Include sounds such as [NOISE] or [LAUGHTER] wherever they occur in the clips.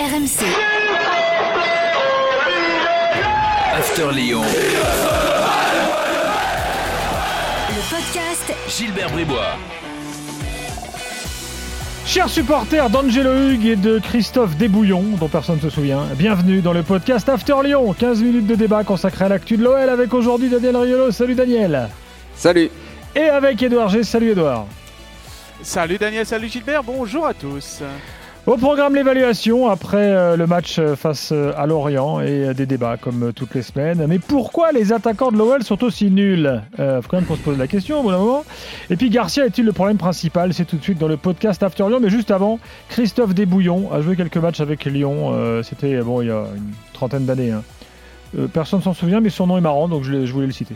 RMC. After Lyon. Le podcast Gilbert Bribois. Chers supporters d'Angelo Hugues et de Christophe Desbouillons, dont personne ne se souvient, bienvenue dans le podcast After Lyon. 15 minutes de débat consacré à l'actu de l'OL avec aujourd'hui Daniel Riolo. Salut Daniel. Salut. Et avec Edouard G. Salut Edouard. Salut Daniel, salut Gilbert, bonjour à tous. Au programme l'évaluation après euh, le match euh, face euh, à Lorient et des débats comme toutes les semaines. Mais pourquoi les attaquants de l'OL sont aussi nuls? Faut quand même qu'on se pose la question au d'un moment. Et puis Garcia est-il le problème principal? C'est tout de suite dans le podcast After Lyon. Mais juste avant, Christophe Desbouillons a joué quelques matchs avec Lyon. C'était bon il y a une trentaine d'années. hein. Personne s'en souvient, mais son nom est marrant, donc je, l'ai- je voulais le citer.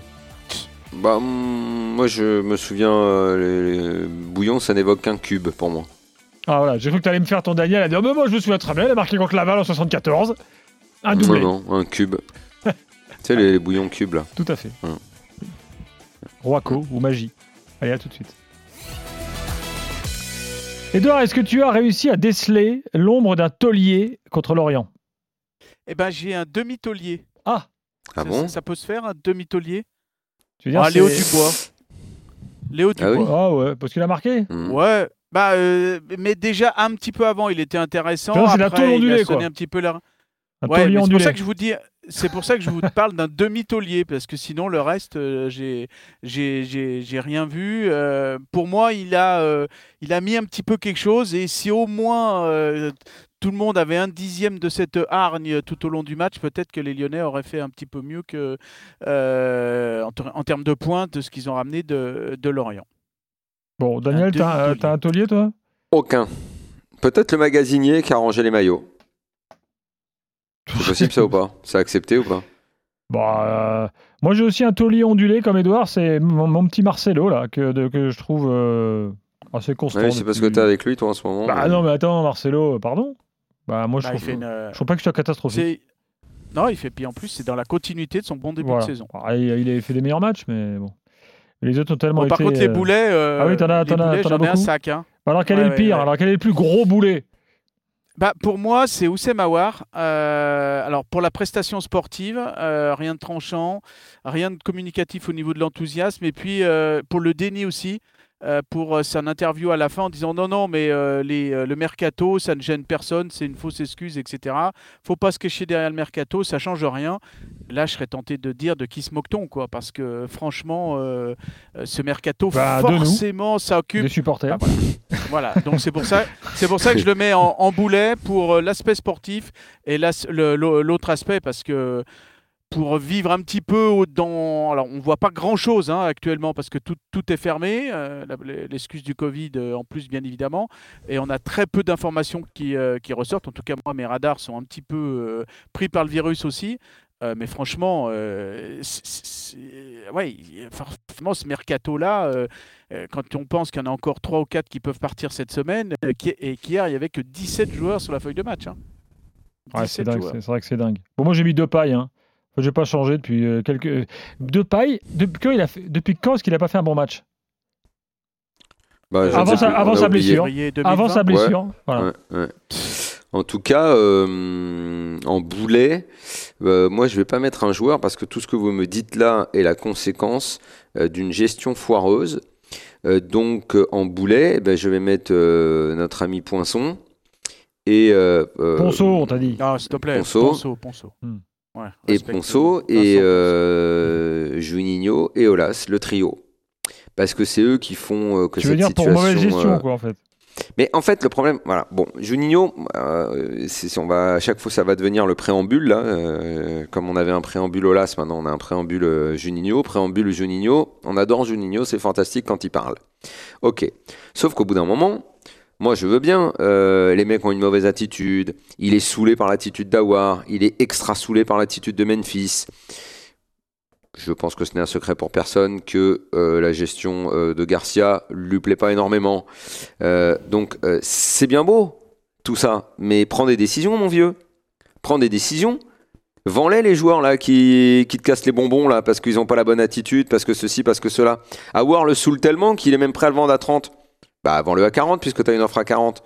Bah, moi, je me souviens, les, les bouillons, ça n'évoque qu'un cube pour moi. Ah voilà, j'ai cru que tu allais me faire ton Daniel à dire Mais moi je me souviens très bien, il a marqué contre Laval en 74. Un doublé. Non, non, un cube. [LAUGHS] tu sais, les, les bouillons cubes, là. Tout à fait. Hum. Roaco ou magie. Allez, à tout de suite. Edouard, est-ce que tu as réussi à déceler l'ombre d'un taulier contre l'Orient? Eh ben j'ai un demi-taulier. Ah Ah ça, bon? ça, ça peut se faire un demi-taulier? Tu veux dire Ah, Léo Dubois. Léo Ah oui Dubois. Ah ouais, parce qu'il a marqué Hum. Ouais. Bah, euh, mais déjà un petit peu avant, il était intéressant. Après, il a sonné quoi. un petit peu la. Ouais, c'est pour ça que je vous dis. C'est pour ça que je vous parle d'un demi-taulier parce que sinon le reste, euh, j'ai rien vu. Euh, pour moi, il a euh, il a mis un petit peu quelque chose et si au moins tout le monde avait un dixième de cette hargne tout au long du match, peut-être que les Lyonnais auraient fait un petit peu mieux que en, ter- en termes de points de ce qu'ils ont ramené de, de Lorient. Bon, Daniel, t'as un- t'as un taulier toi? Aucun. Peut-être le magasinier qui a rangé les maillots. C'est possible, ça ou pas? C'est accepté ou pas? Bah, euh, moi j'ai aussi un taulier ondulé comme Edouard, c'est mon, mon petit Marcelo là, que, de- que je trouve euh, assez constant. Oui, c'est parce que t'es avec lui, toi, en ce moment. Bah mais- non, mais attends, Marcelo, pardon Bah moi je Bah, trouve, une, euh, je trouve pas que je sois catastrophique. non, il fait puis en plus c'est dans la continuité de son bon début Voilà. de saison. Ah, il, il a fait des meilleurs matchs, mais bon. Les autres ont tellement Bon, par contre, les euh, boulets, euh, Ah oui, t'en as- les t'en as- boulets, t'en as j'en ai un sac. hein. Alors quel est le pire ouais, ouais. Alors quel est le plus gros boulet? Bah, pour moi, c'est Oussem Aouar. Euh, alors, pour la prestation sportive, euh, rien de tranchant, rien de communicatif au niveau de l'enthousiasme. Et puis, euh, pour le déni aussi, pour euh, son interview à la fin en disant non, non, mais euh, les, euh, le mercato, ça ne gêne personne, c'est une fausse excuse, etc. faut pas se cacher derrière le mercato, ça change rien. Là, je serais tenté de dire de qui se moque-t-on, quoi, parce que franchement, euh, euh, ce mercato, Bah, forcément, ça occupe Des supporters. Ah, voilà, donc c'est pour ça, c'est pour ça que je le mets en, en boulet pour euh, l'aspect sportif et l'autre aspect parce que pour vivre un petit peu dans, alors on voit pas grand chose actuellement parce que tout, tout est fermé, euh, l'excuse du Covid euh, en plus bien évidemment, et on a très peu d'informations qui, euh, qui ressortent. En tout cas moi mes radars sont un petit peu pris par le virus aussi. Mais franchement, ouais, forcément, ce mercato-là, quand on pense qu'il y en a encore 3 ou 4 qui peuvent partir cette semaine, et qu'hier, il n'y avait que 17 joueurs sur la feuille de match. hein. Ouais, c'est 17 dingue, joueurs. c'est c'est vrai que c'est dingue. Bon, moi j'ai mis deux pailles. Hein. J'ai pas changé depuis euh, quelques. Deux pailles Depuis quand, il a fait... depuis quand est-ce qu'il a pas fait un bon match? Bah, Avant ne sa- avant blessure. Avant 2020. sa blessure. Voilà. Ouais, ouais. En tout cas, euh, en boulet, euh, moi je vais pas mettre un joueur parce que tout ce que vous me dites là est la conséquence euh, d'une gestion foireuse. Euh, donc euh, en boulet, eh ben, je vais mettre euh, notre ami Poinçon et euh, euh, Ponceau, on t'a dit. Ah, s'il te plaît, Ponceau. Ponceau. Ponceau. Hmm. Ouais, et Ponceau et euh, Juninho et Olas, le trio. Parce que c'est eux qui font euh, que Tu veux cette dire pour situation. mauvaise gestion, euh, quoi, en fait. Mais en fait, le problème, voilà, bon, Juninho, euh, on va, à chaque fois, ça va devenir le préambule, là, euh, comme on avait un préambule Olas, maintenant on a un préambule euh, Juninho, préambule Juninho, on adore Juninho, c'est fantastique quand il parle. Ok, sauf qu'au bout d'un moment, moi je veux bien, euh, les mecs ont une mauvaise attitude, il est saoulé par l'attitude d'Awar, il est extra saoulé par l'attitude de Memphis. Je pense que ce n'est un secret pour personne que euh, la gestion euh, de Garcia lui plaît pas énormément. Donc c'est bien beau tout ça, mais prends des décisions, mon vieux. Prends des décisions. Vends-les les joueurs là qui, qui te cassent les bonbons là parce qu'ils n'ont pas la bonne attitude, parce que ceci, parce que cela. Awar le saoule tellement qu'il est même prêt à le vendre à 30. Bah vends-le à 40 puisque tu as une offre à 40.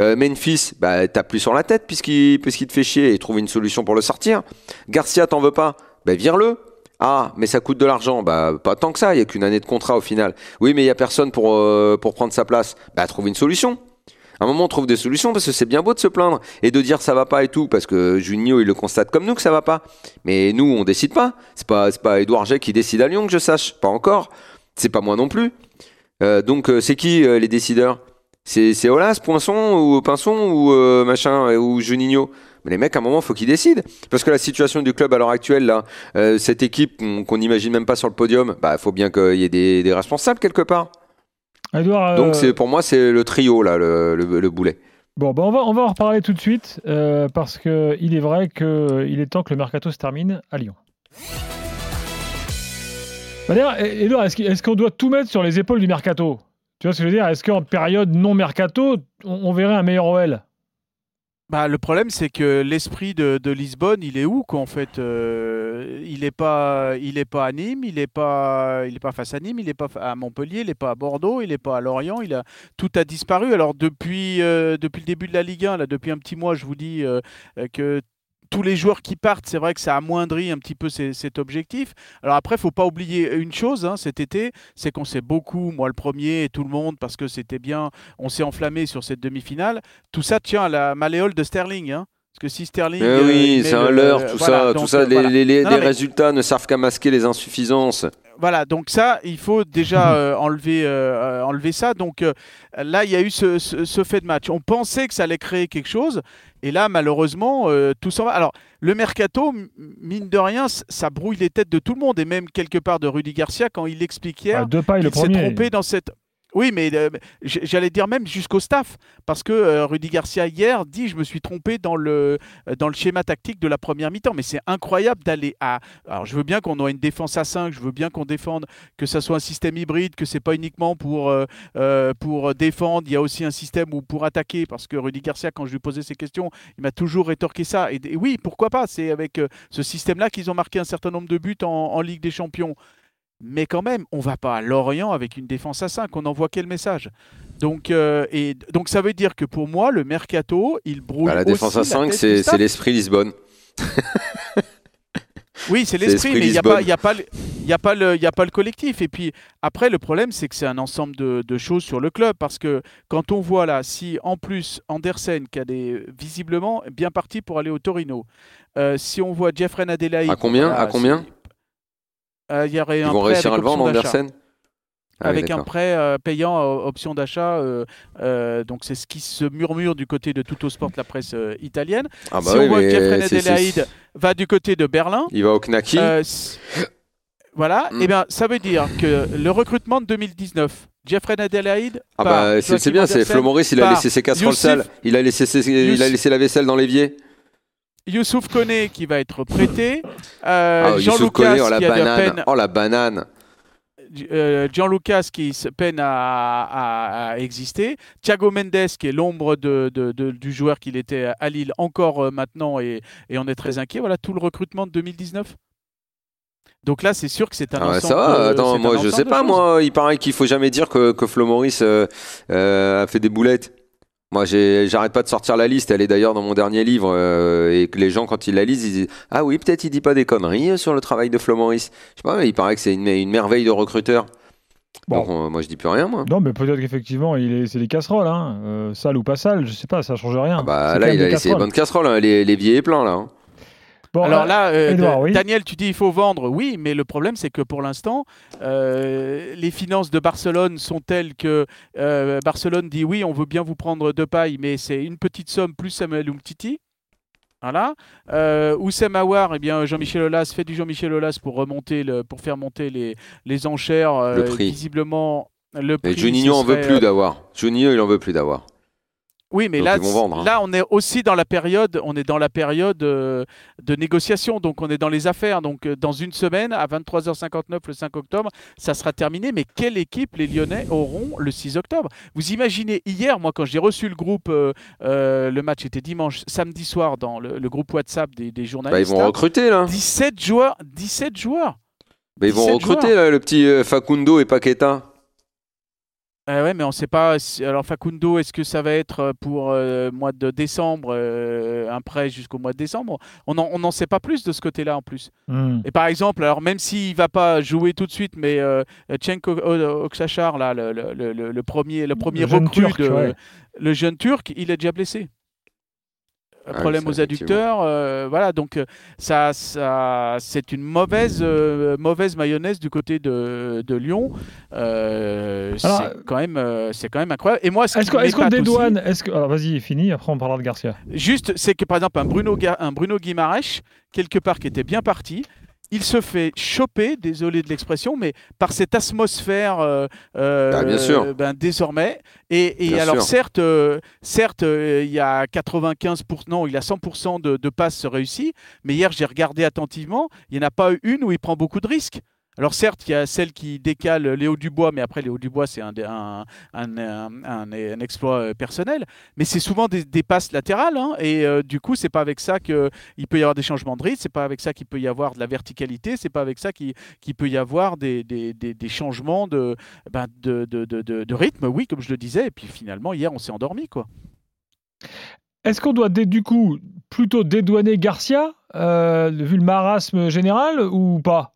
Euh, Memphis, bah, t'as plus sur la tête puisqu'il puisqu'il te fait chier et trouve une solution pour le sortir. Garcia, t'en veux pas? Bah, vire-le. Ah, mais ça coûte de l'argent. Bah, pas tant que ça. Il y a qu'une année de contrat au final. Oui, mais il y a personne pour, euh, pour prendre sa place. Bah, trouve une solution. À un moment, on trouve des solutions parce que c'est bien beau de se plaindre et de dire ça va pas et tout parce que Junio, il le constate comme nous que ça va pas. Mais nous, on décide pas. C'est pas, pas Edouard Jay qui décide à Lyon que je sache. Pas encore. C'est pas moi non plus. Euh, donc, euh, c'est qui euh, les décideurs? C'est c'est Olas, Poinçon ou Pinson ou euh, machin ou Juninho? Mais les mecs, à un moment, faut qu'ils décident. Parce que la situation du club à l'heure actuelle, là, cette équipe qu'on n'imagine même pas sur le podium, bah, faut bien qu'il y ait des, des responsables quelque part. Edouard, Donc, c'est pour moi, c'est le trio, là, le, le, le boulet. Bon, bah, on, va, on va en reparler tout de suite euh, parce qu'il est vrai qu'il est temps que le mercato se termine à Lyon. Bah, D'ailleurs, est-ce qu'on doit tout mettre sur les épaules du mercato? Tu vois ce que je veux dire? Est-ce qu'en période non mercato, on, verrait un meilleur OL Bah, le problème, c'est que l'esprit de, Lisbonne, il est où quoi, fait Euh, Il n'est pas, il est pas à Nîmes, il n'est pas, il est pas face à Nîmes, il n'est pas à Montpellier, il n'est pas à Bordeaux, il n'est pas à Lorient. Il a tout a disparu. Alors depuis, euh, depuis le début de la Ligue 1, là, depuis un petit mois, je vous dis euh, que tous les joueurs qui partent, c'est vrai que ça amoindrit un petit peu ces- cet objectif. Alors après, il faut pas oublier une chose hein, cet été, c'est qu'on s'est beaucoup, moi le premier et tout le monde, parce que c'était bien, on s'est enflammé sur cette demi-finale. Tout ça tient à la malléole de Sterling. Hein. Parce que si Sterling. Euh, oui, met c'est un le- leurre, tout voilà, ça. tout ça euh, les, voilà. les- les- Non, les mais- résultats ne servent qu'à masquer les insuffisances. Voilà, donc ça, il faut déjà [LAUGHS] euh, enlever, euh, euh, enlever ça. Donc euh, là, il y a eu ce, ce- ce fait de match. On pensait que ça allait créer quelque chose. Et là, malheureusement, tout s'en va. Alors, le mercato, mine de rien, ça brouille les têtes de tout le monde. Et même quelque part de Rudy Garcia quand il explique hier Ah, le qu'il s'est trompé dans cette. Oui, mais euh, j'allais dire même jusqu'au staff, parce que euh, Rudy Garcia hier dit je me suis trompé dans le euh, dans le schéma tactique de la première mi-temps. Mais c'est incroyable d'aller à. Alors je veux bien qu'on ait une défense à 5, je veux bien qu'on défende, que ça soit un système hybride, que c'est pas uniquement pour défendre. Il y a aussi un système où pour attaquer, parce que Rudy Garcia, quand je lui posais ces questions, il m'a toujours rétorqué ça. Et, oui, pourquoi pas C'est avec ce système-là qu'ils ont marqué un certain nombre de buts en Ligue des Champions. Mais quand même, on va pas à Lorient avec une défense à 5. On envoie quel message? Donc, euh, et, donc ça veut dire que pour moi, le mercato, il brouille. Bah, la défense aussi à la 5, tête c'est l'esprit Lisbonne. [LAUGHS] Oui, c'est l'esprit, mais il n'y a, pas- y a, pas le- y a, pas le- il y a pas le collectif. Et puis après, le problème, c'est que c'est un ensemble de, de choses sur le club. Parce que quand on voit là, si en plus Andersen, qui est visiblement bien parti pour aller au Torino, euh, si on voit Jeffrey Adelaide. À combien? À combien? Euh, Il y aurait Ils un vont prêt réussir à le vendre. Andersen? Ah oui, avec un prêt euh, payant euh, option d'achat. euh, donc c'est ce qui se murmure du côté de Tutto Sport, la presse italienne. Ah bah si oui, on voit que Jeffrey Adelaide va du côté de Berlin, Il va au s- voilà, Mm. et bien ça veut dire que le recrutement de 2019, Jeffrey Adelaide, Ah bah c'est bien, c'est Flo Maurice, il a laissé ses casseroles sales, il a laissé, ses- il a Youssef- laissé la vaisselle dans l'évier. Youssouf Koné qui va être prêté, euh, Ah, Jean-Lucas oh qui a de peine oh la banane. euh, Gianlucas qui se peine à, à- à exister, Thiago Mendes qui est l'ombre de, de- de- du joueur qu'il était à Lille encore euh, maintenant et, et on est très inquiet. Voilà tout le recrutement de 2019. Donc là, c'est sûr que c'est un Ah ouais, ensemble. ça va, attends, moi je sais pas, choses. moi, il paraît qu'il faut jamais dire que, que Flo Maurice euh, euh, a fait des boulettes. Moi, j'arrête pas de sortir la liste. Elle est d'ailleurs dans mon dernier livre. euh, et que les gens, quand ils la lisent, ils disent Ah oui, peut-être il dit pas des conneries euh, sur le travail de Flo Maurice. Je sais pas, mais il paraît que c'est une, une merveille de recruteur. Bon. Donc, euh, moi, je dis plus rien, moi. Non, mais peut-être qu'effectivement, il est, c'est des casseroles, hein. Euh, sale ou pas sale, je sais pas, ça change rien. Ah bah, là, il a laissé les casseroles. bonnes casseroles. hein. Les, l'évier est plein, là. hein. Bon, Alors euh, là, euh, Edouard, Da- oui. Daniel, tu dis il faut vendre. Oui, mais le problème, c'est que pour l'instant, euh, les finances de Barcelone sont telles que euh, Barcelone dit oui, on veut bien vous prendre de paille, mais c'est une petite somme plus Samuel Umtiti. Voilà. Euh, Oussem Aouar, eh bien, Jean-Michel Aulas fait du Jean-Michel Aulas pour remonter le, pour faire monter les, les enchères. euh, Le prix. Visiblement, le prix. Mais Juninho en veut plus d'avoir. Juninho, il en veut plus d'avoir. Oui, mais Donc, là, ils vendre, hein. là, on est aussi dans la période, on est dans la période euh, de négociation, donc on est dans les affaires. Donc euh, dans une semaine, à 23h59 le 5 octobre, ça sera terminé. Mais quelle équipe les Lyonnais auront le 6 octobre? Vous imaginez hier, moi, quand j'ai reçu le groupe, euh, le match était dimanche, samedi soir dans le, le groupe WhatsApp des, des Bah, ils journalistes. vont hein, recruter, là. 17 joueurs, 17 joueurs. Bah, ils vont 17 recruter, là, le petit Facundo et Paqueta. Euh, ouais, mais on ne sait pas. si- Alors Facundo, est-ce que ça va être pour euh, mois de décembre, euh, un prêt jusqu'au mois de décembre? On n'en on sait pas plus de ce côté-là en plus. Hmm. Et par exemple, alors même s'il va pas jouer tout de suite, mais euh, Cenk O- O- Okşaşar, là, le, le- le- premier, le premier recrue, Turc, de- ouais. le jeune Turc, il est déjà blessé. Un Ah, problème aux adducteurs, euh, voilà. Donc euh, ça, ça, c'est une mauvaise, euh, mauvaise mayonnaise du côté de, de Lyon. Euh, c'est quand même, euh, c'est quand même incroyable. Et moi, ce Est-ce qu'on est-ce qu'on m'épate aussi- dédouane est-ce que... Alors vas-y, fini, après on parlera de Garcia. Juste, c'est que par exemple, un Bruno, un Bruno Guimaraes, quelque part qui était bien parti, il se fait choper, désolé de l'expression, mais par cette atmosphère euh, euh, Ah, bien sûr. ben, désormais. Et, et Bien alors, sûr. certes, euh, certes euh, il y a 95%, non, il a 100% de, de passes réussies, mais hier, j'ai regardé attentivement, il n'y en a pas eu une où il prend beaucoup de risques. Alors certes, il y a celle qui décale Léo Dubois, mais après Léo Dubois, c'est un, un, un, exploit euh, personnel. Mais c'est souvent des, passes latérales, hein, et euh, du coup, c'est pas avec ça qu'il peut y avoir des changements de rythme, c'est pas avec ça qu'il peut y avoir de la verticalité, c'est pas avec ça qu'il peut y avoir des, des, des- changements de, ben, de, de, de, rythme, oui, comme je le disais. Et puis finalement, hier, on s'est endormi, quoi. Est-ce qu'on doit du coup plutôt dédouaner Garcia, euh, vu le marasme général, ou pas?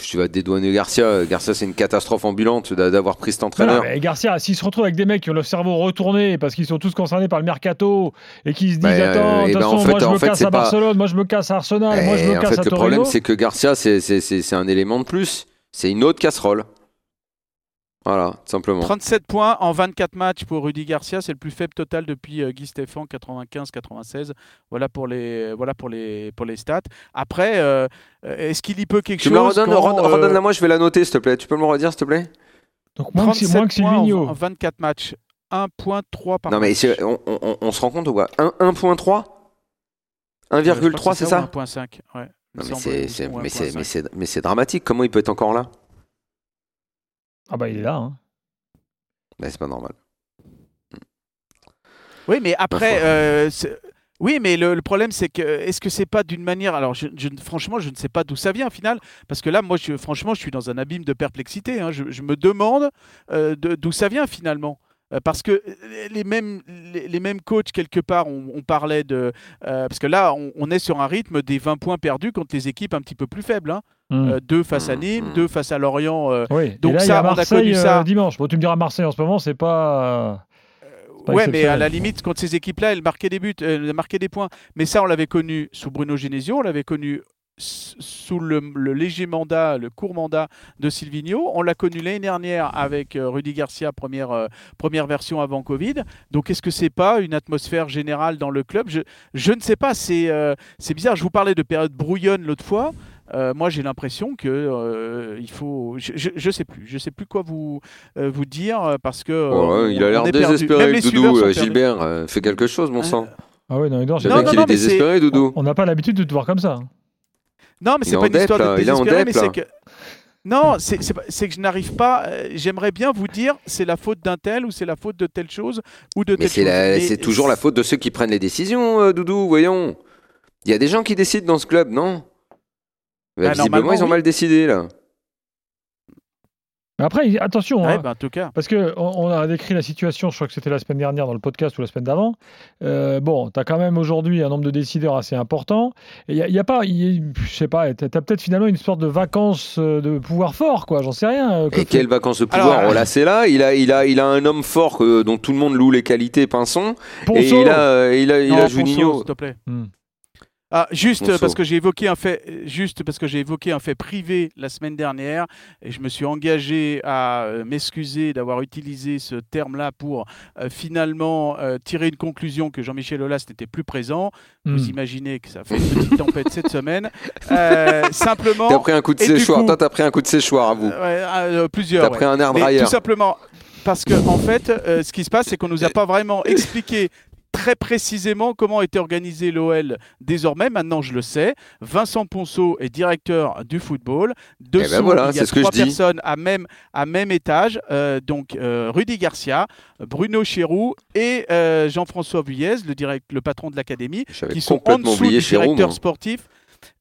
Tu vas dédouaner Garcia. Garcia, c'est une catastrophe ambulante d'a- d'avoir pris cet entraîneur. non, mais Garcia, s'il se retrouve avec des mecs qui ont le cerveau retourné parce qu'ils sont tous concernés par le mercato et qui se disent euh, Attends, de toute ben, en façon, fait- moi je me fait, casse à pas- Barcelone, moi je me casse à Arsenal, moi je Et me en casse fait, à le Torino. problème, c'est que Garcia, c'est un élément de plus. C'est une autre casserole. Voilà, tout simplement. 37 points en 24 matchs pour Rudy Garcia, c'est le plus faible total depuis euh, Guy Stéphane 95-96. Voilà pour les voilà pour les pour les stats. Après, euh, euh, est-ce qu'il y peut quelque Tu me la chose redonnes, quand, redonne- euh, redonne-la moi, je vais la noter, s'il te plaît. Tu peux me le redire, s'il te plaît? Donc moins que, 37 moins que points en- en 24 matchs, 1.3 par Non, mais match. c'est- on, on- on- se rend compte ou Un- 1.3 Euh, je crois que 1,3, c'est ça 1.5. Ouais. me Non, mais semble, c'est- ou- c'est- ou mais c'est- 1.5. mais c'est mais c'est dramatique. Comment il peut être encore là? Ah bah il est là. hein. bah, C'est pas normal. Oui, mais après, euh, oui, mais le, le problème, c'est que est-ce que c'est pas d'une manière. Alors, je, je- franchement, je ne sais pas d'où ça vient, au final, parce que là, moi, je, franchement, je suis dans un abîme de perplexité. hein. Je, je me demande euh, de- d'où ça vient, finalement. Euh, Parce que les mêmes, les, les mêmes coachs, quelque part, on, on parlait de. euh, parce que là, on, on est sur un rythme des 20 points perdus contre les équipes un petit peu plus faibles. Hein. Hmm. Euh, deux face à Mm, Nîmes, mm. deux face à Lorient. euh, oui. donc là, ça, a on a Marseille connu ça. euh, dimanche. Bon, tu me diras Marseille en ce moment, c'est pas. pas Ouais, mais à la limite, contre ces équipes-là, elles marquaient des buts, elles marquaient des points. Mais ça, on l'avait connu sous Bruno Genesio, on l'avait connu sous le, le léger mandat, le court mandat de Silvino. On l'a connu l'année dernière avec Rudy Garcia, première, euh, première version avant Covid. Donc, est-ce que c'est pas une atmosphère générale dans le club? Je, je ne sais pas. C'est euh, c'est bizarre. Je vous parlais de période brouillonne l'autre fois. Euh, moi, j'ai l'impression que euh, il faut. Je, je, je sais plus. Je sais plus quoi vous euh, vous dire parce que. euh, Oh, ouais, il a l'air désespéré, le Doudou. Gilbert, euh, fais quelque chose, mon sang. Ah oui, non, Je j'ai- Non, non, qu'il non, est désespéré, Doudou. on n'a pas l'habitude de te voir comme ça. hein. Non, mais Il c'est est pas une dep, histoire de Il est en désespérer, dep, mais c'est que. Non, c'est que je n'arrive pas. euh, J'aimerais bien vous dire c'est la faute d'un tel ou c'est la faute de telle chose ou de Mais telle Mais c'est toujours la faute de ceux qui prennent les décisions, euh, Doudou, voyons. Il y a des gens qui décident dans ce club, non? Bah, Bah, Visiblement, ils ont oui. mal décidé, là. Mais après, attention, Ouais, hein, bah, en tout cas. parce que on, a décrit la situation, je crois que c'était la semaine dernière dans le podcast ou la semaine d'avant. Euh, bon, tu as quand même aujourd'hui un nombre de décideurs assez important. Il n'y a, y a pas, y- je sais pas, tu as, peut-être finalement une sorte de vacances euh, de pouvoir fort, quoi, j'en sais rien. euh, que Et quelles vacances de pouvoir Alors, Oh là, c'est là. Il a, il, a, il a un homme fort euh, dont tout le monde loue les qualités, Pinson. Et Ponceau il a, euh, il a, il Non, a Ponceau, Juninho. s'il te plaît. Hmm. Ah, juste parce que j'ai évoqué un fait, juste parce que j'ai évoqué un fait privé la semaine dernière et je me suis engagé à euh, m'excuser d'avoir utilisé ce terme-là pour euh, finalement euh, tirer une conclusion que Jean-Michel Aulas n'était plus présent. Vous Hmm. imaginez que ça fait une petite tempête cette semaine. Euh, [LAUGHS] simplement. T'as pris un coup de séchoir. Toi, t'as pris un coup de séchoir à vous. Euh, plusieurs. T'as ouais. pris un air tout simplement parce que en fait, euh, ce qui se passe, c'est qu'on nous a pas vraiment expliqué très précisément comment était organisé l'OL désormais. Maintenant, je le sais. Vincent Ponceau est directeur du football. Dessous, ben voilà, il y a trois dis. personnes à même, à même étage. euh, donc, euh, Rudy Garcia, Bruno Chéroux et euh, Jean-François Vuillez, le, direct, le patron de l'académie qui sont en dessous du directeur moi. sportif.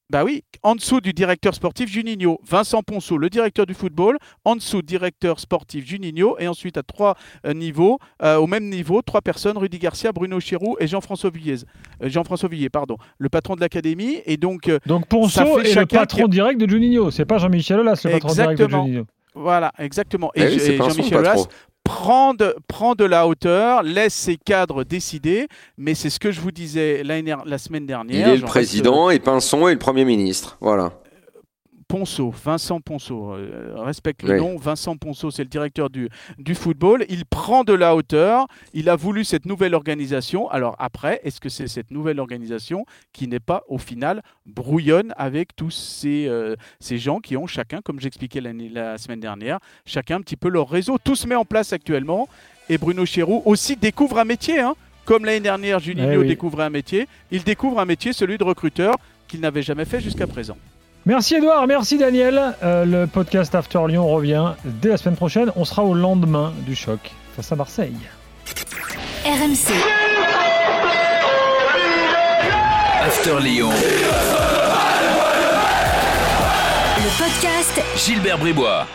Bah oui, en dessous du directeur sportif Juninho, Vincent Ponceau, le directeur du football, en dessous directeur sportif Juninho, et ensuite à trois euh, niveaux, euh, au même niveau, trois personnes, Rudy Garcia, Bruno Chirou et Jean-François Villiers, euh, Jean-François Villiers, pardon, le patron de l'académie, et donc euh, Donc Ponceau est le patron qui- direct de Juninho. C'est pas Jean-Michel Aulas, le patron direct de. Juninho. voilà, exactement. Eh oui, et son, Jean-Michel Aulas. Prend de, prend de la hauteur, laisse ses cadres décider, mais c'est ce que je vous disais la semaine Il dernière. est le reste- président et Pinson est le Premier ministre. Voilà. Ponceau, Vincent Ponceau, euh, respecte le Oui. nom. Vincent Ponceau, c'est le directeur du, du football. Il prend de la hauteur. Il a voulu cette nouvelle organisation. Alors après, est-ce que c'est cette nouvelle organisation qui n'est pas au final brouillonne avec tous ces, euh, ces gens qui ont chacun, comme j'expliquais la semaine dernière, chacun un petit peu leur réseau. Tout se met en place actuellement. Et Bruno Chéroux aussi découvre un métier. hein. Comme l'année dernière, Juninho Eh oui. découvrait un métier. Il découvre un métier, celui de recruteur, qu'il n'avait jamais fait jusqu'à présent. Merci Edouard, merci Daniel. Euh, le podcast After Lyon revient dès la semaine prochaine. On sera au lendemain du choc face à Marseille. RMC, After Lyon. le podcast Gilbert Bribois.